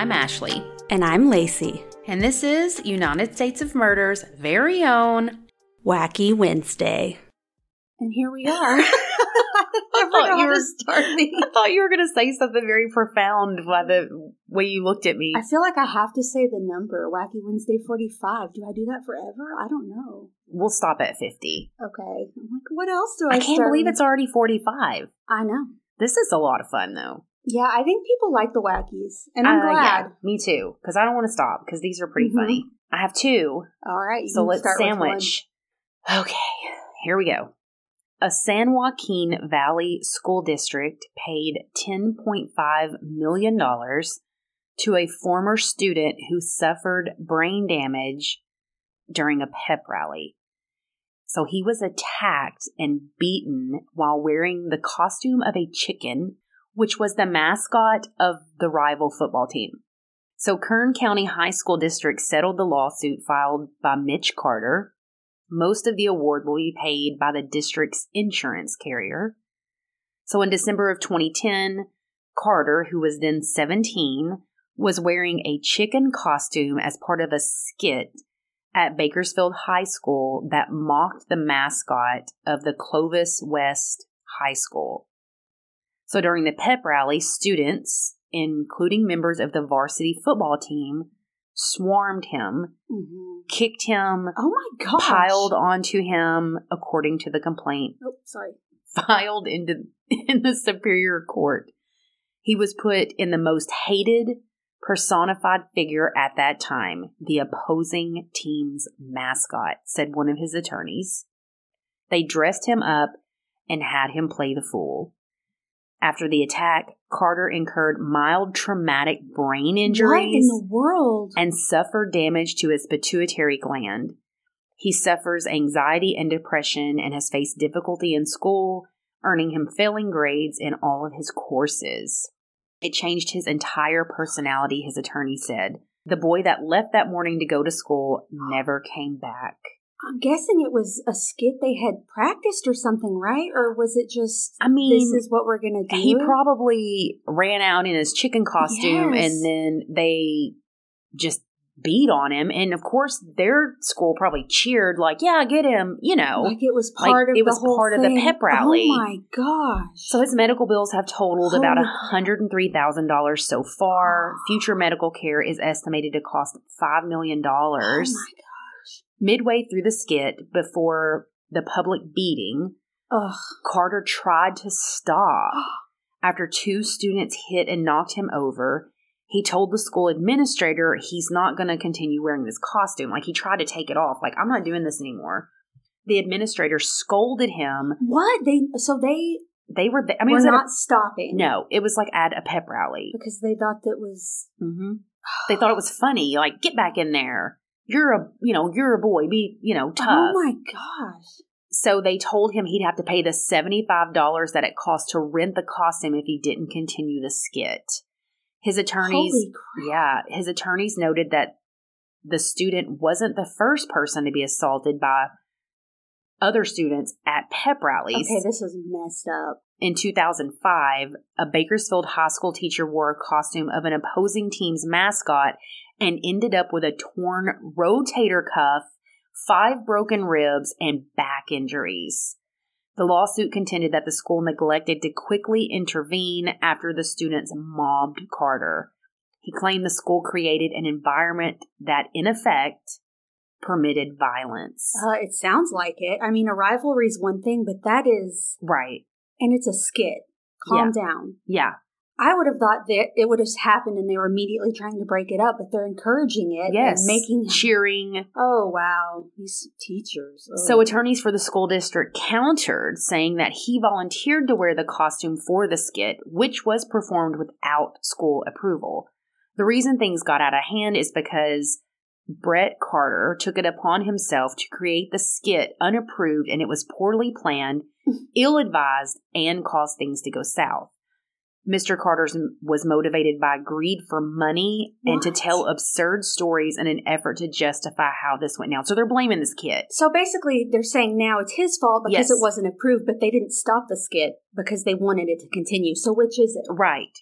I'm Ashley. And I'm Lacey. And this is United States of Murder's very own Wacky Wednesday. And here we are. I thought you were I thought you were going to say something very profound by the way you looked at me. I feel like I have to say the number Wacky Wednesday 45. Do I do that forever? I don't know. We'll stop at 50. Okay. I'm like, what else do I I can't believe with? it's already 45. I know. This is a lot of fun though. Yeah, I think people like the Wackies. And I'm Uh, glad. yeah, me too, because I don't want to stop because these are pretty Mhm. funny. I have two, All right. You so let's start with one. sandwich. Okay, here we go. A San Joaquin Valley school district paid $10.5 million to a former student who suffered brain damage during a pep rally. So he was attacked and beaten while wearing the costume of a chicken, which was the mascot of the rival football team. So Kern County High School District settled the lawsuit filed by Mitch Carter. Most of the award will be paid by the district's insurance carrier. So in December of 2010, Carter, who was then 17, was wearing a chicken costume as part of a skit at Bakersfield High School that mocked the mascot of the Clovis West High School. So during the pep rally, students, including members of the varsity football team, swarmed him, Mhm. kicked him, Oh my gosh. piled onto him, according to the complaint, Oh, sorry. filed into in the superior court. He was put in the most hated personified figure at that time, the opposing team's mascot, said one of his attorneys. They dressed him up and had him play the fool. After the attack, Carter incurred mild traumatic brain injuries What in the world? and suffered damage to his pituitary gland. He suffers anxiety and depression and has faced difficulty in school, earning him failing grades in all of his courses. It changed his entire personality, his attorney said. The boy that left that morning to go to school never came back. I'm guessing it was a skit they had practiced or something, right? Or was it just I mean, this is what we're gonna do? he probably ran out in his chicken costume Yes. and then they just beat on him and of course their school probably cheered like yeah get him you know like it was like part of it the was part of the thing. pep oh rally. Oh my gosh! so his medical bills have totaled about Holy crap. $103000 so far future medical care is estimated to cost $5 million oh my gosh! Midway through the skit before the public beating Ugh. carter tried to stop after two students hit and knocked him over he told the school administrator he's not going to continue wearing this costume. Like he tried to take it off. Like I'm not doing this anymore. The administrator scolded him. What they? So they They were. th- I mean, it were was at a- not stopping. no, it was like at a pep rally. because they thought that was hmm They thought it was funny. Like get back in there. You're a you know you're a boy. Be you know oh tough. Oh my gosh! So they told him he'd have to pay the seventy five dollars that it cost to rent the costume if he didn't continue the skit. His attorneys! Yeah, his attorneys noted that the student wasn't the first person to be assaulted by other students at pep rallies. Okay, this is messed up. In 2005, a Bakersfield high school teacher wore a costume of an opposing team's mascot and ended up with a torn rotator cuff, five broken ribs, and back injuries. The lawsuit contended that the school neglected to quickly intervene after the students mobbed Carter. He claimed the school created an environment that, in effect, permitted violence. Uh, it sounds like it. I mean, a rivalry is one thing, but that is, right. and it's a skit. Calm down. Yeah. I would have thought that it would have happened and they were immediately trying to break it up, but they're encouraging it Yes. and making. cheering. Oh wow, these teachers. So attorneys for the school district countered, saying that he volunteered to wear the costume for the skit, which was performed without school approval. The reason things got out of hand is because Brett Carter took it upon himself to create the skit unapproved and it was poorly planned, ill advised, and caused things to go south. Mr. Carter was motivated by greed for money and to tell absurd stories in an effort to justify how this went down. So they're blaming this kid. So basically, they're saying now it's his fault because Yes. it wasn't approved, but they didn't stop the skit because they wanted it to continue. So which is it? Right.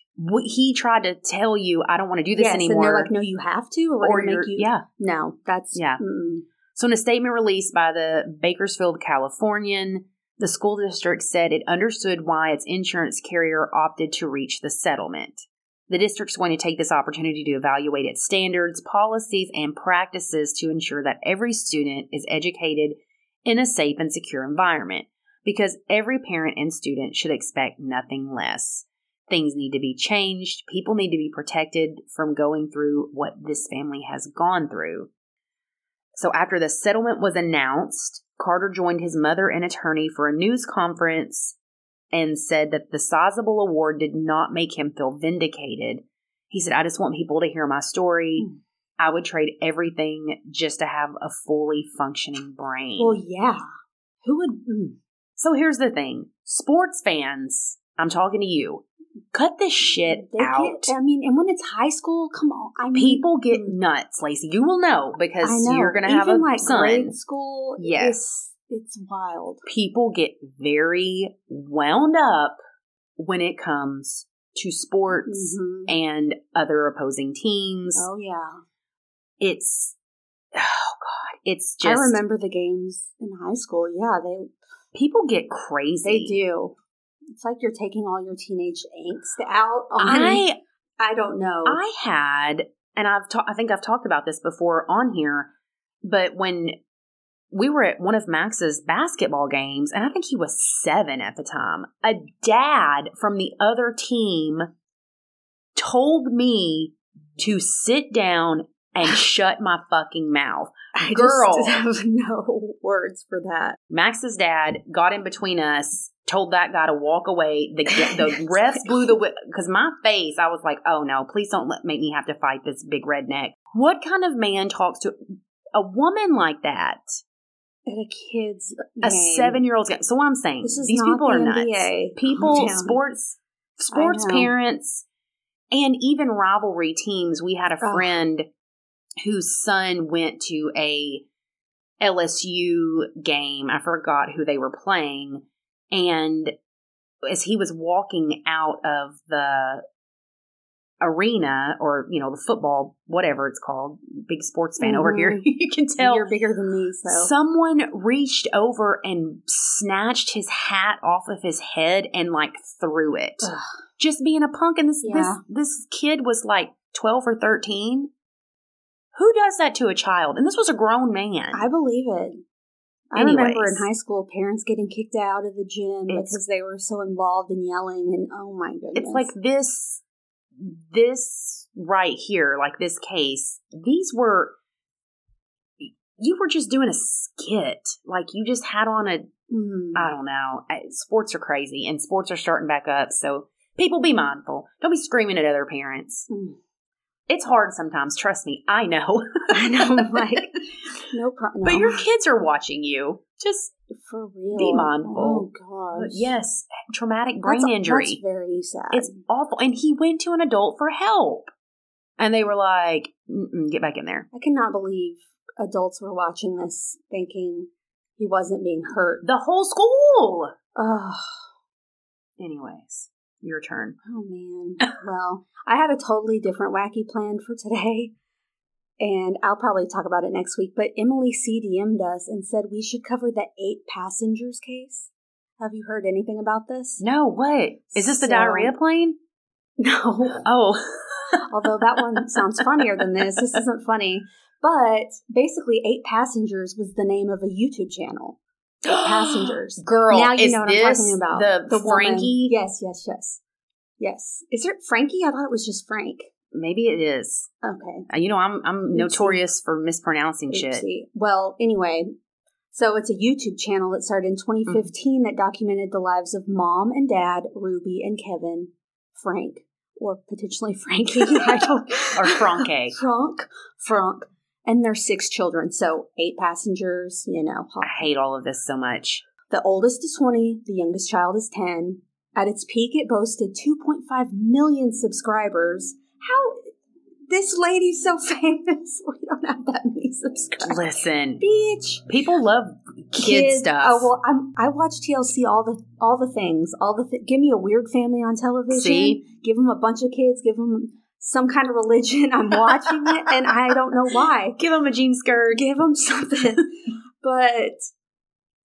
He tried to tell you, I don't want to do this yes, anymore. and they're like, no, you have to, or we're or going to make you. yeah. No, that's Yeah. mm-mm. So, in a statement released by the Bakersfield Californian, the school district said it understood why its insurance carrier opted to reach the settlement. The district's going to take this opportunity to evaluate its standards, policies, and practices to ensure that every student is educated in a safe and secure environment because every parent and student should expect nothing less. Things need to be changed. People need to be protected from going through what this family has gone through. So after the settlement was announced, Carter joined his mother and attorney for a news conference and said that the sizable award did not make him feel vindicated. He said, I just want people to hear my story. Hmm. I would trade everything just to have a fully functioning brain. Well, yeah. Who would? Mm. so here's the thing sports fans, I'm talking to you, cut this shit They out. Get, I mean, and when it's high school, come on. I mean, People get mm. nuts, Lacey. You will know because know. you're going to have a like son. grade school. Yes. It's, it's wild. people get very wound up when it comes to sports Mhm. and other opposing teams. Oh yeah. It's oh god, it's just I remember the games in high school. Yeah, they people get crazy. they do. It's like you're taking all your teenage angst out on. I I don't know. I had, and I've ta- I think I've talked about this before on here, but when we were at one of Max's basketball games, and I think he was seven at the time, a dad from the other team told me to sit down and shut my fucking mouth. I girl. just have no words for that. Max's dad got in between us, told that guy to walk away. The the refs blew the whistle. because my face. I was like, oh no, please don't let make me have to fight this big redneck. What kind of man talks to a woman like that? At a kid's A seven year old. So what I'm saying, This is these people the are nuts. NBA. People, sports, sports parents, and even rivalry teams. We had a friend whose son went to a LSU game. I forgot who they were playing, and as he was walking out of the arena or you know the football whatever it's called big sports fan over here Mhm. you can tell You're bigger than me, so Someone reached over and snatched his hat off of his head and like threw it. Ugh. Just being a punk and this Yeah. this this kid was like 12 or 13. Who does that to a child? And this was a grown man. I believe it. I remember in high school, parents getting kicked out of the gym It's- because they were so involved in yelling, and oh my goodness, it's like this this right here, like this case. These were you were just doing a skit. Like you just had on a Mm. I don't know. Sports are crazy, and sports are starting back up. So people be mindful. Don't be screaming at other parents. Mm. It's hard sometimes. Trust me. I know. I know, like no problem. but your kids are watching you. Just for real. be mindful. Oh gosh, yes, traumatic brain That's- injury. That's very sad. it's awful. And he went to an adult for help, and they were like, Mm-mm, "Get back in there." I cannot believe adults were watching this, thinking he wasn't being hurt. The whole school. Oh, Anyways, your turn. oh man. well, I had a totally different wacky plan for today. And I'll probably talk about it next week. But Emily CDM'd us and said we should cover the eight passengers case. Have you heard anything about this? No, what is this? The diarrhea plane? No. Oh, Although that one sounds funnier than this. This isn't funny. But basically, Eight Passengers was the name of a YouTube channel. Passengers. Girl, now you is know what I'm talking about. the, woman. Frankie? Yes, yes, yes. Yes. Is it Frankie? I thought it was just Frank. Maybe it is. Okay. Uh, You know, I'm I'm Oopsie. notorious for mispronouncing shit. Well, anyway, so it's a YouTube channel that started in Mm-hmm. 2015 that documented the lives of mom and dad, Ruby and Kevin, Frank, or potentially Frankie. Or Franke. Frank, Frank, and their six children. So eight passengers. You know, I hate all of this so much. the oldest is 20, the youngest child is 10. At its peak, it boasted 2.5 million subscribers. How this lady's so famous. We don't have that many subscribers. Listen, Bitch. people love kid stuff. Oh well, I'm, I watch TLC all the all the things. All the th- give me a weird family on television. See? give them a bunch of kids. Give them some kind of religion. I'm watching it, and I don't know why. Give them a jean skirt. Give them something. but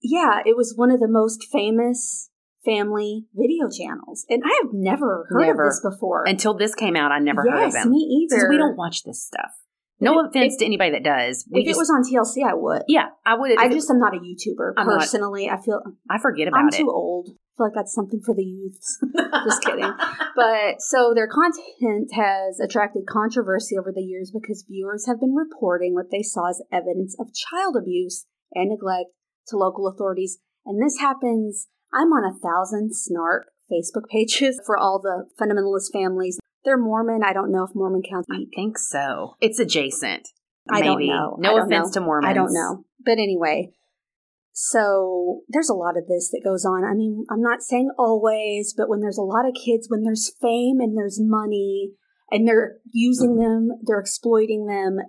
yeah, it was one of the most famous family video channels, and I have never heard Never. of this before. Until this came out, I never yes, heard of them. me either. We don't watch this stuff. No If- offense if- to anybody that does. We If just, it was on TLC, I would. yeah, I would. I just am not a YouTuber I'm not- personally. I feel I forget about it. I'm too old. I feel like that's something for the youths. Just kidding. But so their content has attracted controversy over the years because viewers have been reporting what they saw as evidence of child abuse and neglect to local authorities. And this happens, I'm on a thousand snark Facebook pages for all the fundamentalist families. They're Mormon. I don't know if Mormon counts. I think so. It's adjacent. I don't know. No offense know. to Mormons. I don't know. But anyway, so there's a lot of this that goes on. I mean, I'm not saying always, but when there's a lot of kids, when there's fame and there's money and they're using mm-hmm. them, they're exploiting them,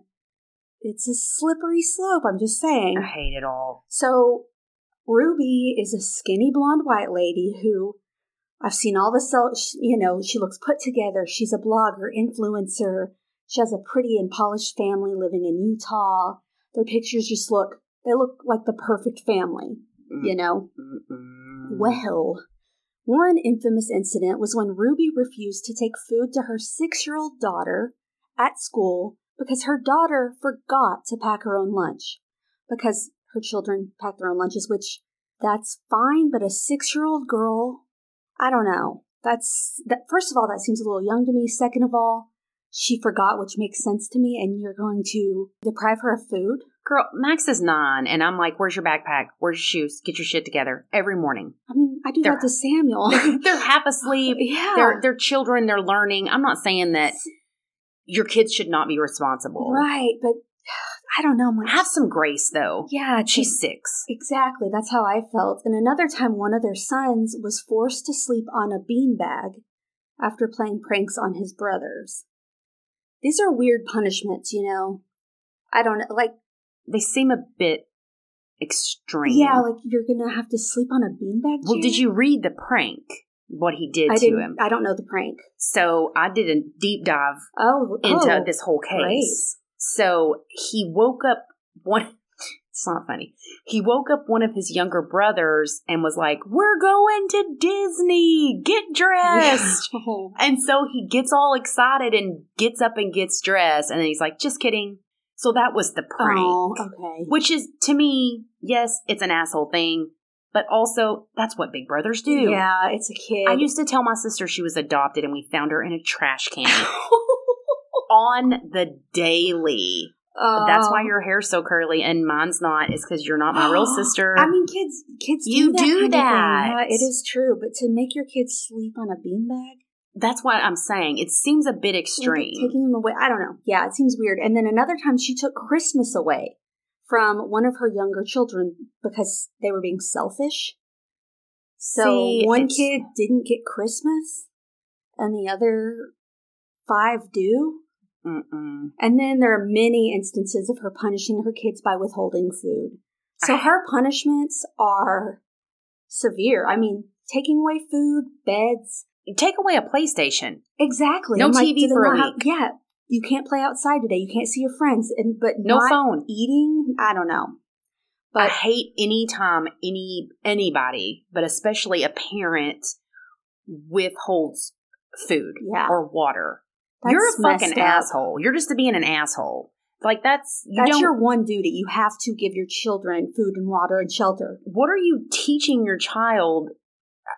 it's a slippery slope. I'm just saying. I hate it all. So Ruby is a skinny blonde white lady who I've seen all the so you know she looks put together. She's a blogger, influencer. She has a pretty and polished family living in Utah. Their pictures just look they look like the perfect family, you know. Well, one infamous incident was when Ruby refused to take food to her six year old daughter at school because her daughter forgot to pack her own lunch. Because her children pack their own lunches, which that's fine, but a six year old girl, I don't know. That's that. First of all, that seems a little young to me. Second of all, she forgot, which makes sense to me, and you're going to deprive her of food. Girl, Max is nine, and I'm like, "Where's your backpack? Where's your shoes? Get your shit together." Every morning, I mean, I do They're- that to Samuel. they're half asleep. yeah, They're they're children. They're learning. I'm not saying that your kids should not be responsible. right, but I don't know. Like, Have some grace, though. yeah, She's six. Exactly, that's how I felt. And another time, one of their sons was forced to sleep on a beanbag after playing pranks on his brothers. These are weird punishments, you know. I don't know, like They seem a bit extreme. yeah, like you're gonna have to sleep on a beanbag. Well, did you read the prank? What he did I to him. I don't know the prank. So I did a deep dive Oh, into oh, this whole case. great. So he woke up one. It's not funny. He woke up one of his younger brothers and was like, "We're going to Disney. Get dressed." And so he gets all excited and gets up and gets dressed, and then he's like, "Just kidding." So that was the prank, Oh, okay. which is to me, yes, it's an asshole thing, but also that's what big brothers do. Yeah, it's a kid. I used to tell my sister she was adopted, and we found her in a trash can on the daily. That's why Oh. your hair's so curly and mine's not. Is because you're not my real sister. I mean, kids, kids You do that. do kind of thing. that. Yeah, it is true. But to make your kids sleep on a beanbag, that's what I'm saying. It seems a bit extreme. taking them away. I don't know. Yeah, it seems weird. And then another time, she took Christmas away from one of her younger children because they were being selfish. So See, one kid didn't get Christmas, and the other five do. Mm-mm. And then there are many instances of her punishing her kids by withholding food. So her punishments are severe. I mean, taking away food, beds. Take away a PlayStation. Exactly. No I'm TV they for a not have- week. yeah. You can't play outside today. You can't see your friends. And but No not phone. eating. I don't know. I But hate any time any anybody, but especially a parent, withholds food Yeah. or water. that's You're a fucking up. asshole. You're just being an asshole. Like that's you That's your one duty. You have to give your children food and water and shelter. what are you teaching your child?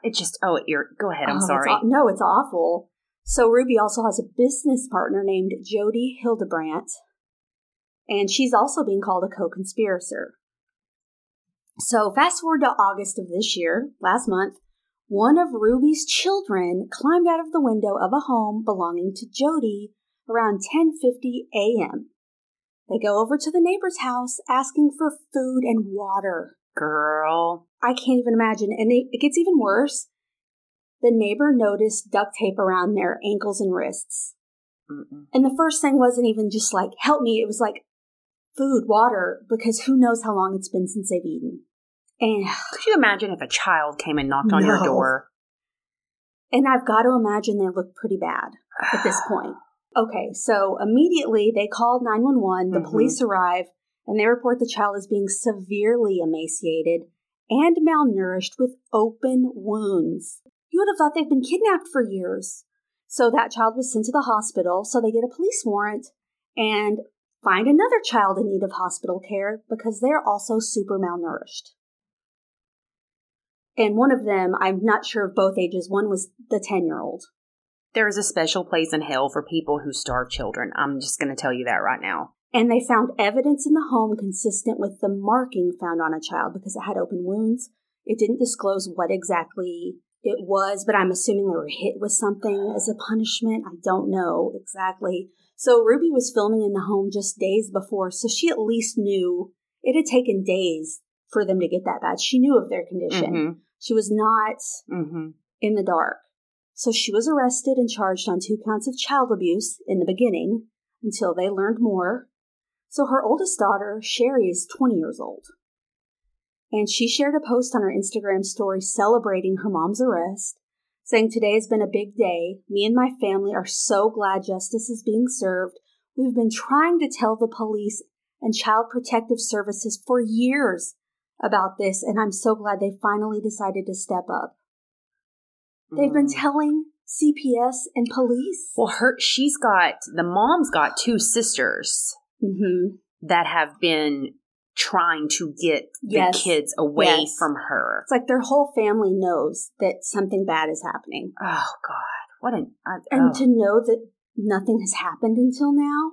It just oh, you're go ahead. I'm Oh, sorry. aw- no, it's awful. So Ruby also has a business partner named Jodi Hildebrandt, and she's also being called a co-conspirator. So fast forward to August of this year, last month, one of Ruby's children climbed out of the window of a home belonging to Jodi around 10:50 a.m. They go over to the neighbor's house asking for food and water. Girl, I can't even imagine. And it, it gets even worse. the neighbor noticed duct tape around their ankles and wrists. Mm-mm. And the first thing wasn't even just like, help me. It was like food, water, because who knows how long it's been since they've eaten. And, Could you imagine if a child came and knocked on your door? and I've got to imagine they look pretty bad at this point. Okay, so immediately they called 911, the Mhm. police arrive, and they report the child as being severely emaciated and malnourished with open wounds. You would have thought they've been kidnapped for years. So that child was sent to the hospital, so they get a police warrant and find another child in need of hospital care because they're also super malnourished. And one of them, I'm not sure of both ages, one was the 10 year old. There is a special place in hell for people who starve children. I'm just going to tell you that right now. And they found evidence in the home consistent with the marking found on a child because it had open wounds. It didn't disclose what exactly it was, but I'm assuming they were hit with something as a punishment. I don't know exactly. So Ruby was filming in the home just days before, so she at least knew it had taken days for them to get that bad. She knew of their condition. hmm She was not hmm in the dark. So she was arrested and charged on two counts of child abuse in the beginning until they learned more. So her oldest daughter, Shari, is 20 years old. And she shared a post on her Instagram story celebrating her mom's arrest, saying, Today has been a big day. Me and my family are so glad justice is being served. We've been trying to tell the police and child protective services for years about this, and I'm so glad they finally decided to step up. They've been Mm. telling CPS and police. Well, her she's got the mom's got two sisters hmm that have been trying to get Yes. the kids away Yes. from her. It's like their whole family knows that something bad is happening. Oh God, what an I, And oh. to know that nothing has happened until now.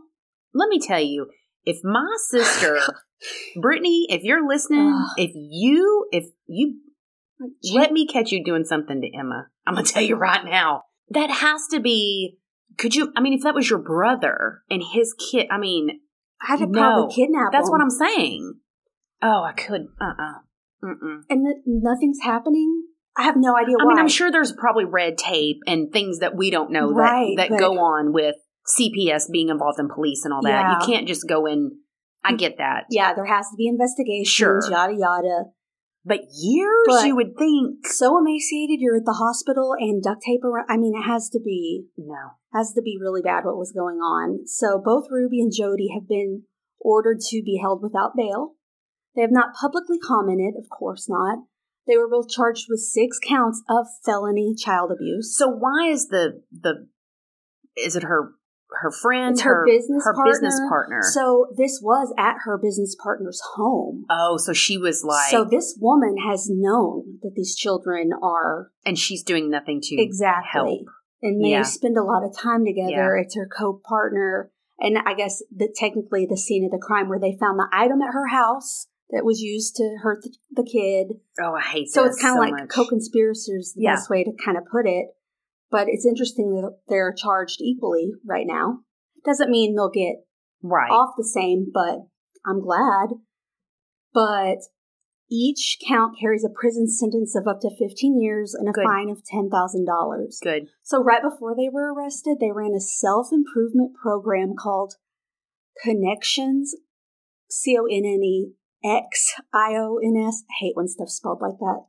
let me tell you, if my sister, Brittany, if you're listening, if you, if you let me catch you doing something to Emma, I'm gonna tell you right now, that has to be. Could you? I mean, if that was your brother and his kid, I mean, I had to No. probably kidnap that's what. I'm saying. Oh, I could. Uh. uh Mm-mm. And that nothing's happening. I have no idea I mean, I'm sure there's probably red tape and things that we don't know Right, that, that go on with CPS being involved in police and all that. Yeah. You can't just go in. I get that. Yeah, there has to be investigations, Sure. yada yada. But years, But- you would think. So emaciated, you're at the hospital and duct tape around. I mean, it has to be No. Has to be really bad what was going on. So both Ruby and Jodi have been ordered to be held without bail. They have not publicly commented, of course not. They were both charged with six counts of felony child abuse. So why is the the is it her her friend It's her business her partner. business partner? So this was at her business partner's home. oh, so she was like, so this woman has known that these children are and she's doing nothing to exactly, help. And they Yeah. spend a lot of time together. Yeah. It's her co-partner, and I guess that technically the scene of the crime where they found the item at her house that was used to hurt the, the kid. Oh, I hate that. So it's kind of so like much. co-conspirators, the Yeah. best way to kind of put it. But it's interesting that they're charged equally right now. Doesn't mean they'll get right. off the same, but I'm glad. But each count carries a prison sentence of up to 15 years and a Good. fine of $10,000. Good. So, right before they were arrested, they ran a self improvement program called Connections, C O N N E X I O N S. I hate when stuff's spelled like that.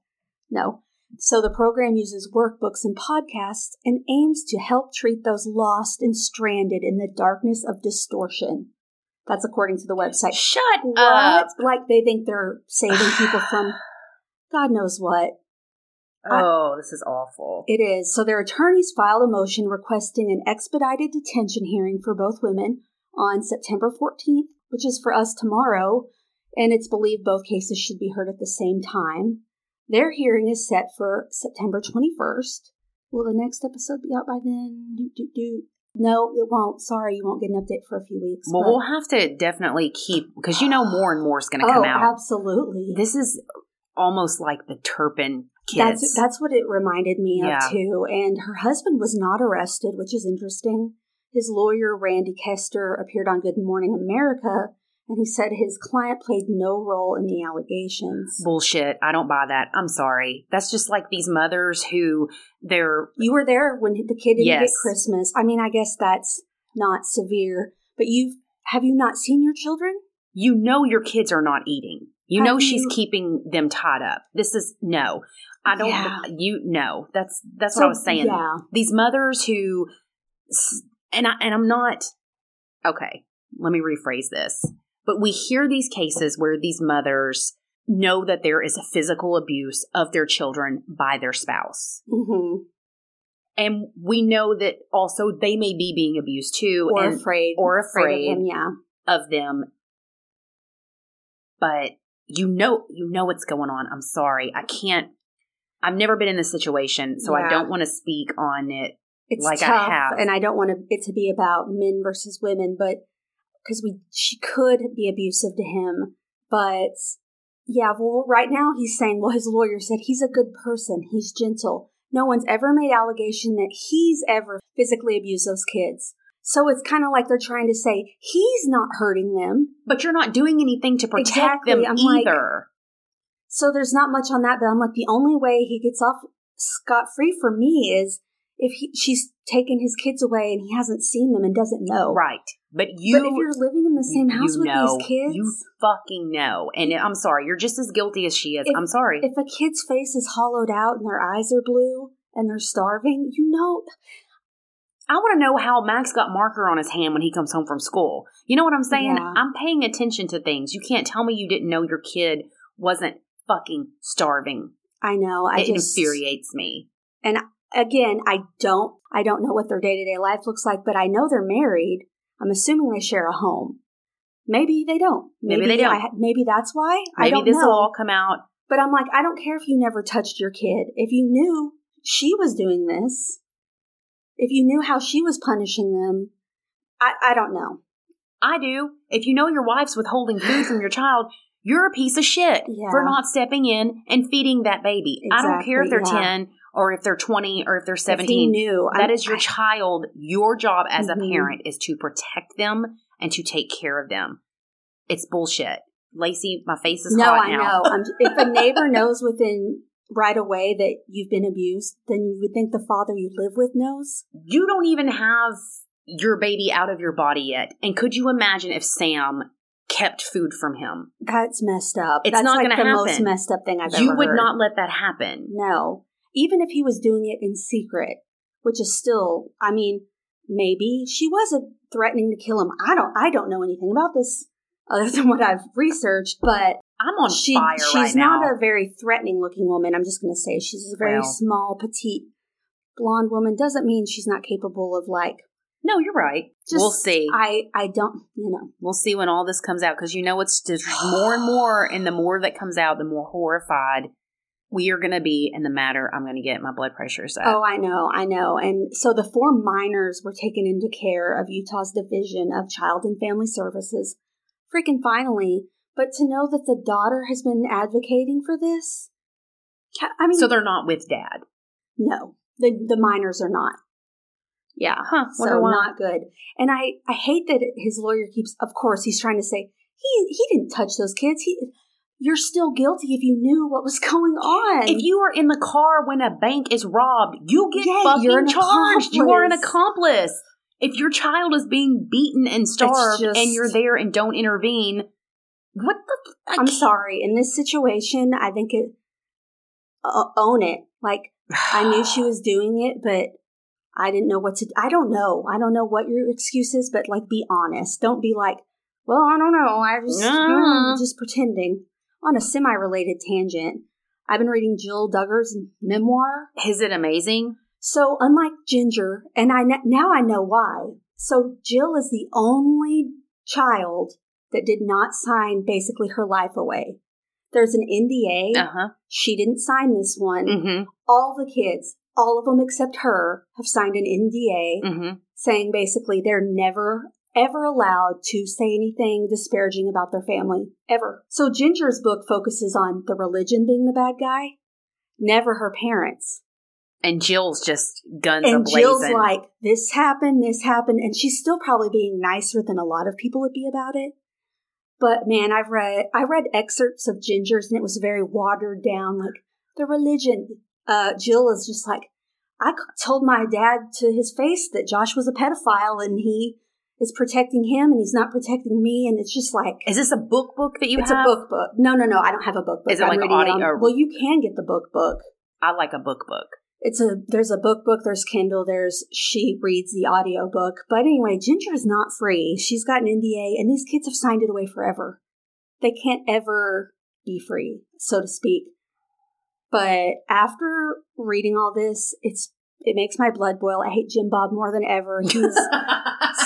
No. So, the program uses workbooks and podcasts and aims to help treat those lost and stranded in the darkness of distortion. That's according to the website. Shut What? up. Like they think they're saving people from God knows what. Oh, this is awful. It is. So their attorneys filed a motion requesting an expedited detention hearing for both women on September 14th, which is for us tomorrow, and it's believed both cases should be heard at the same time. Their hearing is set for September 21st. Will the next episode be out by then? Do, do, do. No, it won't. Sorry, you won't get an update for a few weeks. well, but- we'll have to definitely keep because you know more and more is going to oh, come out. absolutely. This is almost like the Turpin kids. That's that's what it reminded me Yeah. of too. And her husband was not arrested, which is interesting. His lawyer Randy Kester appeared on Good Morning America and he said his client played no role in the allegations. Bullshit. I don't buy that. I'm sorry. That's just like these mothers who they're You were there when the kid didn't Yes. get Christmas. I mean, I guess that's not severe, but you've have you not seen your children? you know your kids are not eating. You Have know she's you- keeping them tied up. This is no. I don't Yeah. you no. That's that's So, what I was saying. Yeah. These mothers who and I and I'm not okay, let me rephrase this. But we hear these cases where these mothers know that there is a physical abuse of their children by their spouse. hmm And we know that also they may be being abused too Or and afraid. or of afraid. him, yeah. of them. But you know you know what's going on. I'm sorry. I can't I've never been in this situation, so I don't want to speak on it. It's Like I tough, have. and I don't want it to be about men versus women, but because we she could be abusive to him, but yeah, well, right now he's saying, well, his lawyer said he's a good person, he's gentle. No one's ever made allegation that he's ever physically abused those kids. So it's kind of like they're trying to say he's not hurting them. But you're not doing anything to protect Exactly. them I'm like- either. So there's not much on that, but I'm like, the only way he gets off scot free for me is if he, she's taken his kids away and he hasn't seen them and doesn't know. right. But you but if you're living in the same you house with know, these kids, You fucking know. And I'm sorry, you're just as guilty as she is. If- I'm sorry. if a kid's face is hollowed out and their eyes are blue and they're starving, you know, I want to know how Max got marker on his hand when he comes home from school. You know what I'm saying? Yeah. I'm paying attention to things. You can't tell me you didn't know your kid wasn't fucking starving. I know. I it just infuriates me. Again, I don't, I don't know what their day to day life looks like, but I know they're married. I'm assuming they share a home. Maybe they don't. Maybe they don't. I, maybe that's why. I don't this know. will all come out. But I'm like, I don't care if you never touched your kid. If you knew she was doing this, if you knew how she was punishing them, I, I don't know. I do. If you know your wife's withholding food from your child, you're a piece of shit Yeah. for not stepping in and feeding that baby. I don't care if they're yeah. 10 or if they're 20 or if they're If he 17. knew, That is your child. Your job as Mhm. a parent is to protect them and to take care of them. It's bullshit. Lacey, my face is no, hot I now. know. I'm, if a neighbor knows within right away that you've been abused, then you would think the father you live with knows. You don't even have your baby out of your body yet. And could you imagine if Sam kept food from him? That's messed up. It's That's not like gonna the most messed up thing I've you ever You would heard. not let that happen. No, even if he was doing it in secret, which is still, I mean, maybe she wasn't threatening to kill him. I don't, I don't know anything about this other than what I've researched, but I'm on she, fire she's right not now. a very threatening looking woman. I'm just going to say she's a very Well. small, petite, blonde woman. Doesn't mean she's not capable of like. no, you're right. Just, we'll see. I, I don't, you know. we'll see when all this comes out because you know it's just more and more, and the more that comes out, the more horrified we are going to be in the matter. I'm going to get my blood pressure up. Oh, I know, I know. And so the four minors were taken into care of Utah's Division of Child and Family Services. Freaking finally. But to know that the daughter has been advocating for this, I mean, so they're not with dad. no, the the minors are not. Yeah, Huh? So not good. And I I hate that his lawyer keeps. Of course, he's trying to say he he didn't touch those kids. He. You're still guilty if you knew what was going on. If you are in the car when a bank is robbed, you get Yeah, fucking charged. You are an accomplice. accomplice. If your child is being beaten and starved just- and you're there and don't intervene, what the? I'm sorry. In this situation, I think it uh, own it. Like I knew she was doing it, but I didn't know what to. I don't know. I don't know what your excuse is, but like, be honest. Don't be like, well, I don't know. I just Uh. mm, just pretending. On a semi-related tangent, I've been reading Jill Duggar's memoir. Is it amazing? So unlike Jinger, and I kn- now I know why. So Jill is the only child that did not sign basically her life away. There's an NDA. Uh huh. She didn't sign this one. Mm All the kids, all of them except her, have signed an NDA hmm. Mm hmm. saying basically they're never ever allowed to say anything disparaging about their family ever. So Jinger's book focuses on the religion being the bad guy, never her parents. And Jill's just guns And ablazing. Jill's like, this happened, this happened, and she's still probably being nicer than a lot of people would be about it. But man, I've read I read excerpts of Jinger's and it was very watered down, like the religion. Uh, Jill is just like, I told my dad to his face that Josh was a pedophile and he is protecting him and he's not protecting me. And it's just like, Is this a book book that you it's have? a book book. No, no, no. I don't have a book book. Is it I'm like audio- or- well, you can get the book book. I like a book book. It's a there's a book book, there's Kindle, there's she reads the audio book. But anyway, Jinger is not free. She's got an NDA and these kids have signed it away forever. They can't ever be free, so to speak. But after reading all this, it's it makes my blood boil. I hate Jim Bob more than ever. He's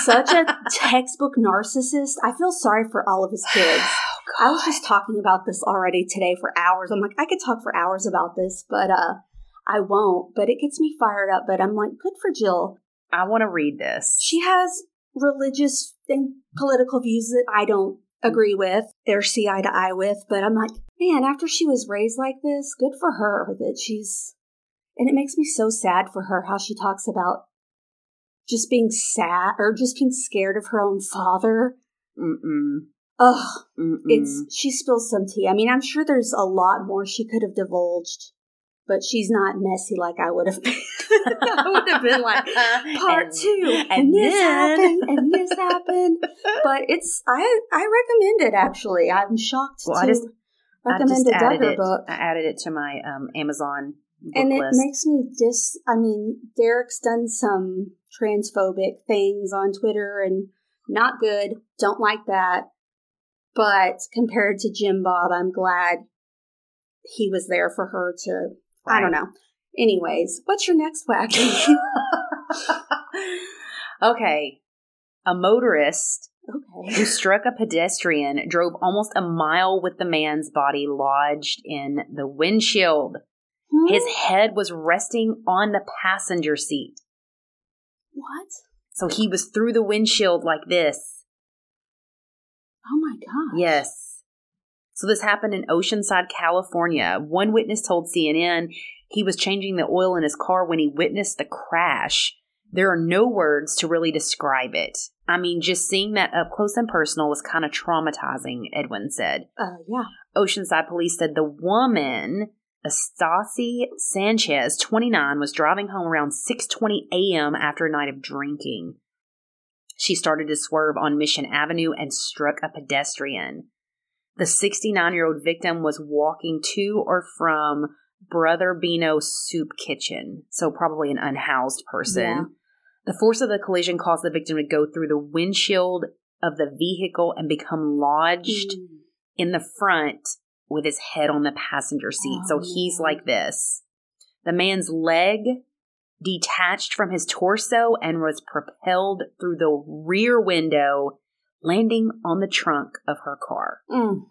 such a textbook narcissist. I feel sorry for all of his kids. I was just talking about this already today for hours. I'm like, I could talk for hours about this, but uh I won't. But it gets me fired up. But I'm like, good for Jill. I want to read this. She has religious and political views that I don't agree with or see eye to eye with. But I'm like, man, after she was raised like this, good for her that she's. And it makes me so sad for her how she talks about just being sad or just being scared of her own father. Mm-mm. Ugh, Mm-mm. it's she spills some tea. I mean, I'm sure there's a lot more she could have divulged, but she's not messy like I would have been. I would have been like part And- two, and, and this then- happened, and this happened. But it's I I recommend it actually. I'm shocked Well, to I just- I recommend just a Duggar it. book. I added it to my um, Amazon and it list. makes me dis i mean derick's done some transphobic things on twitter and not good don't like that but compared to jim bob i'm glad he was there for her to i don't know anyways what's your next wacky okay. A motorist okay who struck a pedestrian drove almost a mile with the man's body lodged in the windshield. Hmm? His head was resting on the passenger seat. what So he was through the windshield like this. oh my god Yes. So this happened in Oceanside, California. One witness told CNN he was changing the oil in his car when he witnessed the crash. There are no words to really describe it. I mean, just seeing that up close and personal was kind of traumatizing, Edwin said. uh yeah Oceanside police said the woman, Estasi Sanchez, 29, was driving home around 6:20 a.m. after a night of drinking. She started to swerve on Mission Avenue and struck a pedestrian. The 69-year-old victim was walking to or from Brother Benno Soup Kitchen, so probably an unhoused person. Yeah. The force of the collision caused the victim to go through the windshield of the vehicle and become lodged Mm. in the front with his head on the passenger seat. so Oh, he's man. like this. The man's leg detached from his torso and was propelled through the rear window, landing on the trunk of her car. Mm.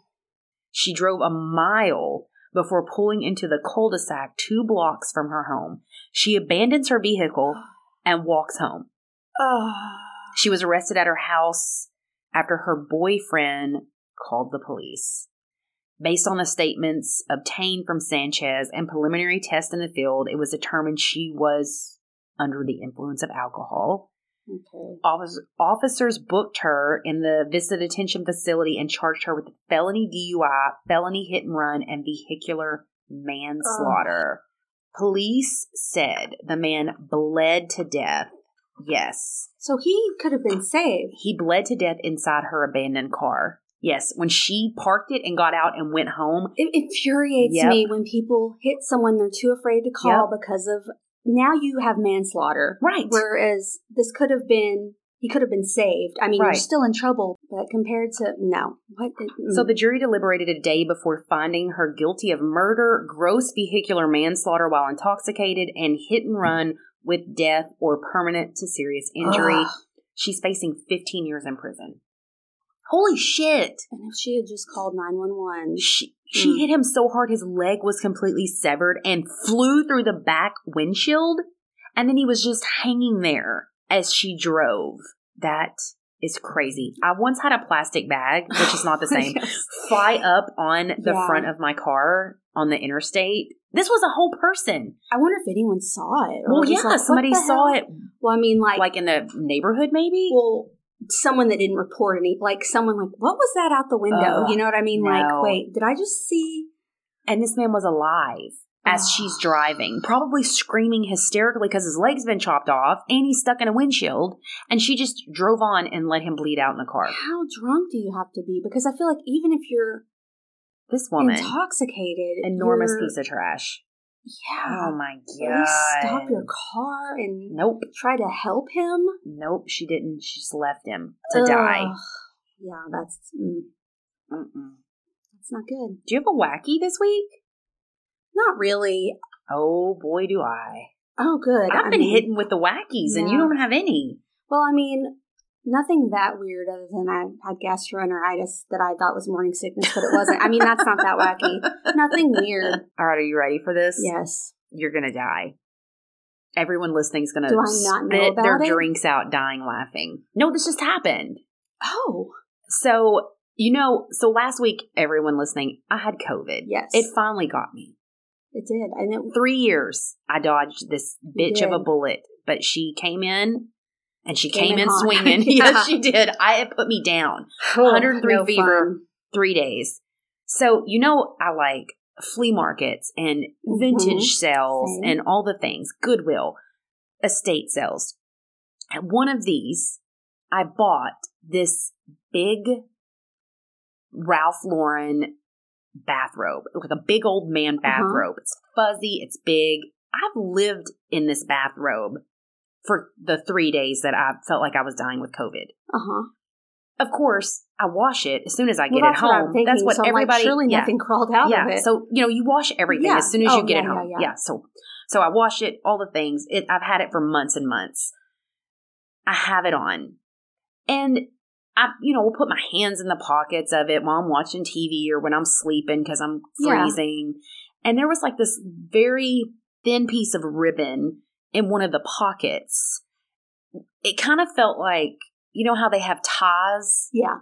She drove a mile before pulling into the cul de sac two blocks from her home. She abandons her vehicle and walks home. Ah. She was arrested at her house after her boyfriend called the police. Based on the statements obtained from Sanchez and preliminary tests in the field, it was determined she was under the influence of alcohol. okay Offic- officers booked her in the Vista Detention Facility and charged her with felony DUI, felony hit and run, and vehicular manslaughter. Police said the man bled to death. Yes. so he could have been saved He bled to death inside her abandoned car. Yes, when she parked it and got out and went home, It infuriates Yep. me when people hit someone they're too afraid to call because of now you have manslaughter. Right. Whereas this could have been he could have been saved. I mean, Right. you're still in trouble, but compared to no, what? mm. So the jury deliberated a day before finding her guilty of murder, gross vehicular manslaughter while intoxicated, and hit and run with death or permanent to serious injury. Ugh. She's facing 15 years in prison. Holy shit! and if she had just called nine one one, She she Mm. hit him so hard his leg was completely severed and flew through the back windshield, and then he was just hanging there as she drove. That is crazy. I once had a plastic bag, which is not the same, fly up on the Yeah. front of my car on the interstate. This was a whole person. I wonder if anyone saw it. Well, yeah, like, somebody saw hell? it Well, I mean, like, like in the neighborhood, maybe. well, someone that didn't report any, like someone like, what was that out the window? Ugh, you know what I mean? Like, wait, did I just see? And this man was alive as Ugh. she's driving, probably screaming hysterically because his leg's been chopped off and he's stuck in a windshield. And she just drove on and let him bleed out in the car. How drunk do you have to be? Because I feel like even if you're This woman, intoxicated, enormous piece of trash. Yeah. Oh my god! stop your car and Nope, try to help him nope. She didn't. She just left him to die. Yeah, that's mm, Mm-mm. that's not good. Do you have a wacky this week? Not really. Oh boy, do I! Oh, good. I've I been mean- hitting with the wackies, and you don't have any. Well, I mean, nothing that weird other than I had gastroenteritis that I thought was morning sickness, but it wasn't. I mean, that's not that wacky. Nothing weird. All right, are you ready for this? Yes. You're gonna die. Everyone listening's gonna Do I not know spit their about it? drinks out, dying laughing. No, this just happened. Oh, So you know, so last week, everyone listening, I had COVID. yes. It finally got me. it did. And it, Three years I dodged this bitch of a bullet, but she came in. And she Came came, in in swinging. Yeah. Yes, she did. I it put me down. oh, 103 no fever. fun. three days. So, you know, I like flea markets and vintage Mhm. sales Same. and all the things, Goodwill, estate sales. At one of these, I bought this big Ralph Lauren bathrobe, like a big old man Uh-huh. bathrobe. It's fuzzy, it's big. I've lived in this bathrobe for the three days that I felt like I was dying with COVID. Uh huh. Of course, I wash it as soon as I get Well, it that's what home. that's what so I'm like, everybody. surely yeah, nothing crawled out yeah. of it. So you know, you wash everything Yeah. as soon as Oh, you get it home. yeah. So, so I wash it, all the things. It. I've had it for months and months. I have it on, and I, you know, will put my hands in the pockets of it while I'm watching TV or when I'm sleeping because I'm freezing. And there was like this very thin piece of ribbon in one of the pockets. It kind of felt like you know how they have ties. yeah.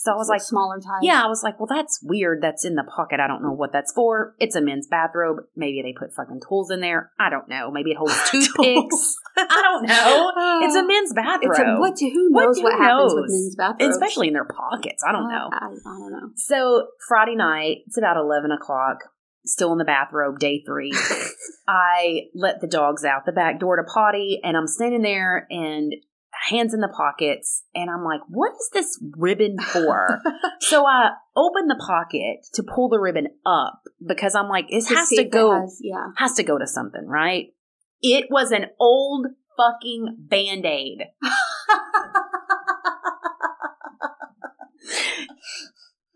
So I was like, smaller ties. yeah, I was like, well, that's weird. That's in the pocket. I don't know what that's for. It's a men's bathrobe. Maybe they put fucking tools in there. I don't know. Maybe it holds toothpicks. I don't know. It's a men's bathrobe. It's a, what? Who What- knows who what, happens with men's bathrobes? Especially in their pockets. I don't Uh, know. I, I don't know. So Friday night, it's about 11 o'clock, still in the bathrobe, day three. I let the dogs out the back door to potty, and I'm standing there and hands in the pockets, and I'm like, what is this ribbon for? so I open the pocket to pull the ribbon up because I'm like, it has to go, has- yeah. has to go to something, right? It was an old fucking band aid.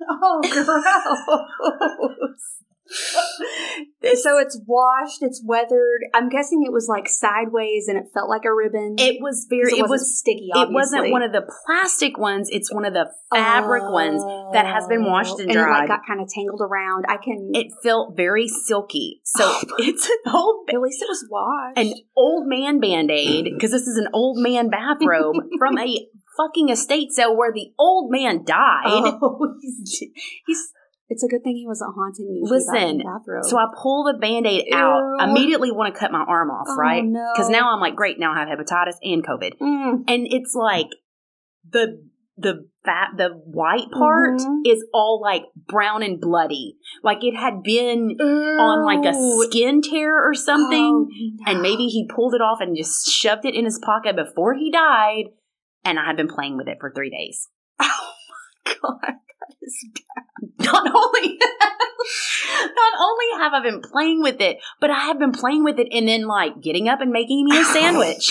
oh, gross. so it's washed, it's weathered. I'm guessing it was like sideways and it felt like a ribbon. It was very, it, it was sticky. It wasn't one of the plastic ones. It's one of the fabric ones that has been washed and Oh. and it dried. like got kind of tangled around. I can. it felt very silky. So Oh it's an old, at least it was washed. an old man band aid because this is an old man bathrobe from a fucking estate sale where the old man died. oh, he's, he's. It's a good thing he wasn't haunting you. Listen. So I pull the band aid out. Immediately want to cut my arm off, Oh, right? no. Because now I'm like, great, now I have hepatitis and COVID. Mm. and it's like the the fat the white part Mhm. is all like brown and bloody like it had been on like a skin tear or something Oh, and maybe he pulled it off and just shoved it in his pocket before he died and i had been playing with it for three days oh my God, not only not only have i been playing with it but i have been playing with it and then like getting up and making me a sandwich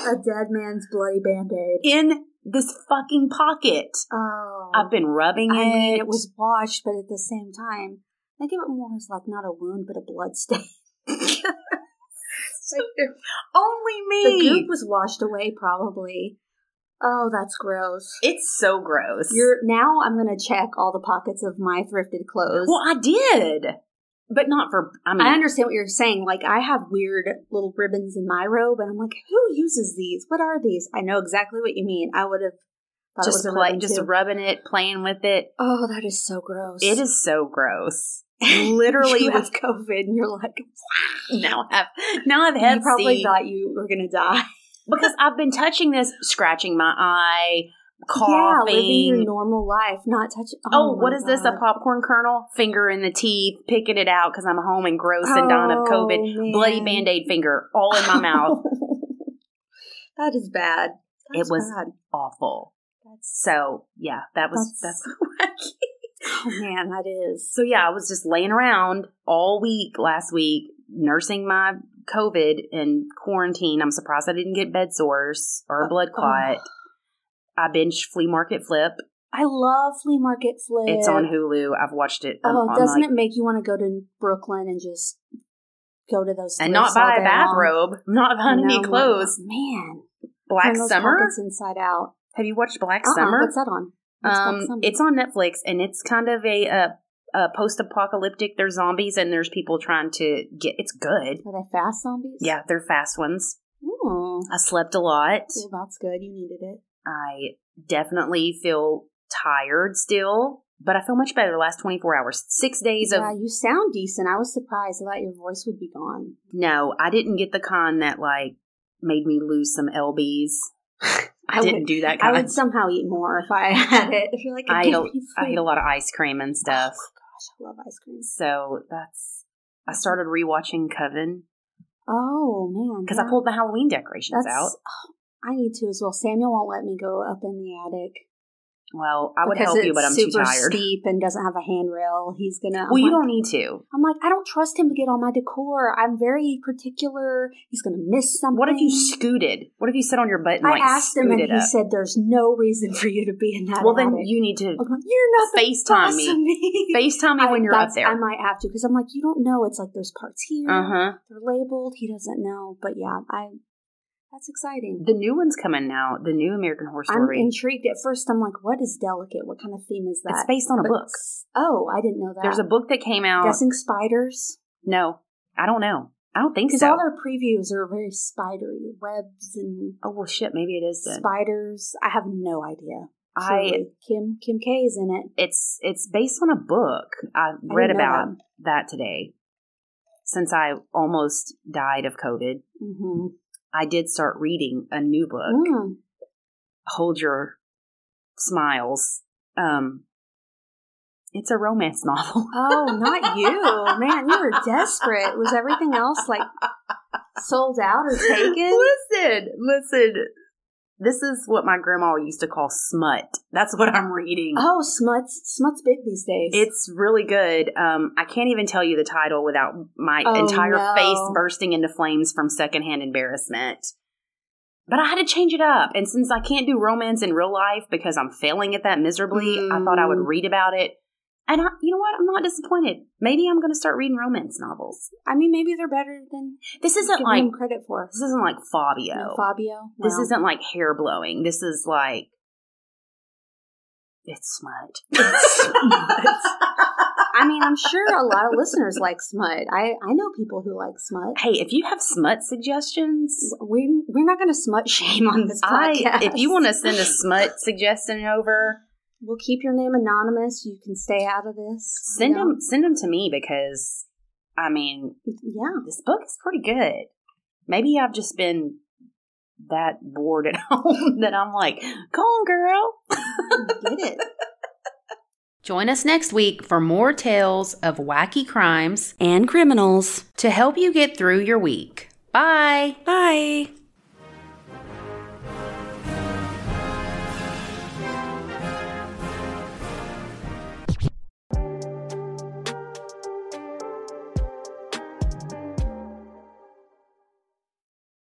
a dead man's bloody band aid. in this fucking pocket Oh, i've been rubbing I it mean, it was washed, but at the same time, I of it more as like not a wound, but a blood stain. only me. the goop was washed away, probably. Oh, that's gross. It's so gross. You're now. I'm gonna check all the pockets of my thrifted clothes. well, I did, but not for. I mean, I understand what you're saying. Like, I have weird little ribbons in my robe, and I'm like, who uses these? What are these? I know exactly what you mean. I would have thought just it was a play, just too. rubbing it, playing with it. Oh, that is so gross. It is so gross. Literally, you with have COVID, and you're like, wow. now I have now I've had you probably thought you were gonna die. Because I've been touching this, scratching my eye, Yeah, living your normal life, not touching. Oh, oh my what is this? A popcorn kernel? Finger in the teeth, picking it out because I'm home and gross and dying of oh, COVID. Oh, Bloody man. band aid finger all in my mouth. that is bad. It was- bad. Awful. That's So yeah, that was That's- that's. oh man, that is. so yeah, I was just laying around all week last week, nursing my COVID and quarantine. I'm surprised I didn't get bed sores or a blood clot. I binged Flea Market Flip. I love flea market flip. It's on Hulu. I've watched it. Oh, on, doesn't like- it make you want to go to Brooklyn and just go to those And not buy a bathrobe. Not buy any No, clothes. Man, Black Summer. pockets inside out. Have you watched Black Uh-uh, Summer? What's that on? Um, it's on Netflix, and it's kind of a, uh a post-apocalyptic. There's zombies, and there's people trying to get. It's good. Are they fast zombies? Yeah, they're fast ones. Ooh, I slept a lot. well, that's good. You needed it. I definitely feel tired still, but I feel much better the last 24 hours. Six days of Yeah, you sound decent. I was surprised. I thought your voice would be gone. no, I didn't get the con that like made me lose some lbs. I, I didn't would- do that I kind. would somehow eat more if I had it. If you're like, I ate, a, ate a lot of ice cream and stuff. Oh I love ice cream. So that's I started rewatching Coven Oh man, because yeah. I pulled my Halloween decorations That's. out. oh, I need to as well. Samuel won't let me go up in the attic. Well, I would because help you, but I'm too super tired. steep and doesn't have a handrail. He's gonna. Well, I'm you like- don't need to. I'm like, I don't trust him to get all my decor. I'm very particular. He's gonna miss something. What if you scooted? What if you sit on your butt and I like asked him, and he up? said, "There's no reason for you to be in that." well, then you need to like, you're not FaceTime me. me. FaceTime me when you're up there. I might have to because I'm like, you don't know. It's like there's parts here. Uh huh. They're labeled. He doesn't know. But yeah, I. That's exciting. The new one's coming now. The new American Horror Story. I'm intrigued. At first, I'm like, what is delicate? What kind of theme is that? it's based on a But- book. Oh, I didn't know that. There's a book that came out. guessing spiders. No, I don't know. I don't think Because so. all their previews are very spidery, webs and oh well, shit. Maybe it is. Then. spiders. I have no idea. I. Kim Kim K is in it. It's it's based on a book. I read about that today. Since I almost died of COVID, Mm-hmm. I did start reading a new book. Mm. Hold your smiles. Um, it's a romance novel. Oh, not you, man! You were desperate. Was everything else like sold out or taken? listen, listen. This is what my grandma used to call smut. That's what I'm reading. Oh, Smuts Smuts big these days. It's really good. Um, I can't even tell you the title without my Oh, entire no. face bursting into flames from secondhand embarrassment. But I had to change it up. And since I can't do romance in real life because I'm failing at that miserably, I thought I would Mm. read about it. And I, you know what? I'm not disappointed. Maybe I'm going to start reading romance novels. I mean, maybe they're better than This isn't like credit for. this isn't like Fabio. No, Fabio. This isn't like hair blowing. This is like it's smut. I mean, I'm sure a lot of listeners like smut. I I know people who like smut. hey, if you have smut suggestions, We we're not going to smut shame on this podcast. I if you want to send a smut suggestion over, we'll keep your name anonymous. You can stay out of this. send you know? them send them to me because I mean Yeah. this book is pretty good. Maybe I've just been that bored at home that I'm like, come on, girl. Get it. Join us next week for more tales of wacky crimes and criminals. to help you get through your week. Bye. Bye.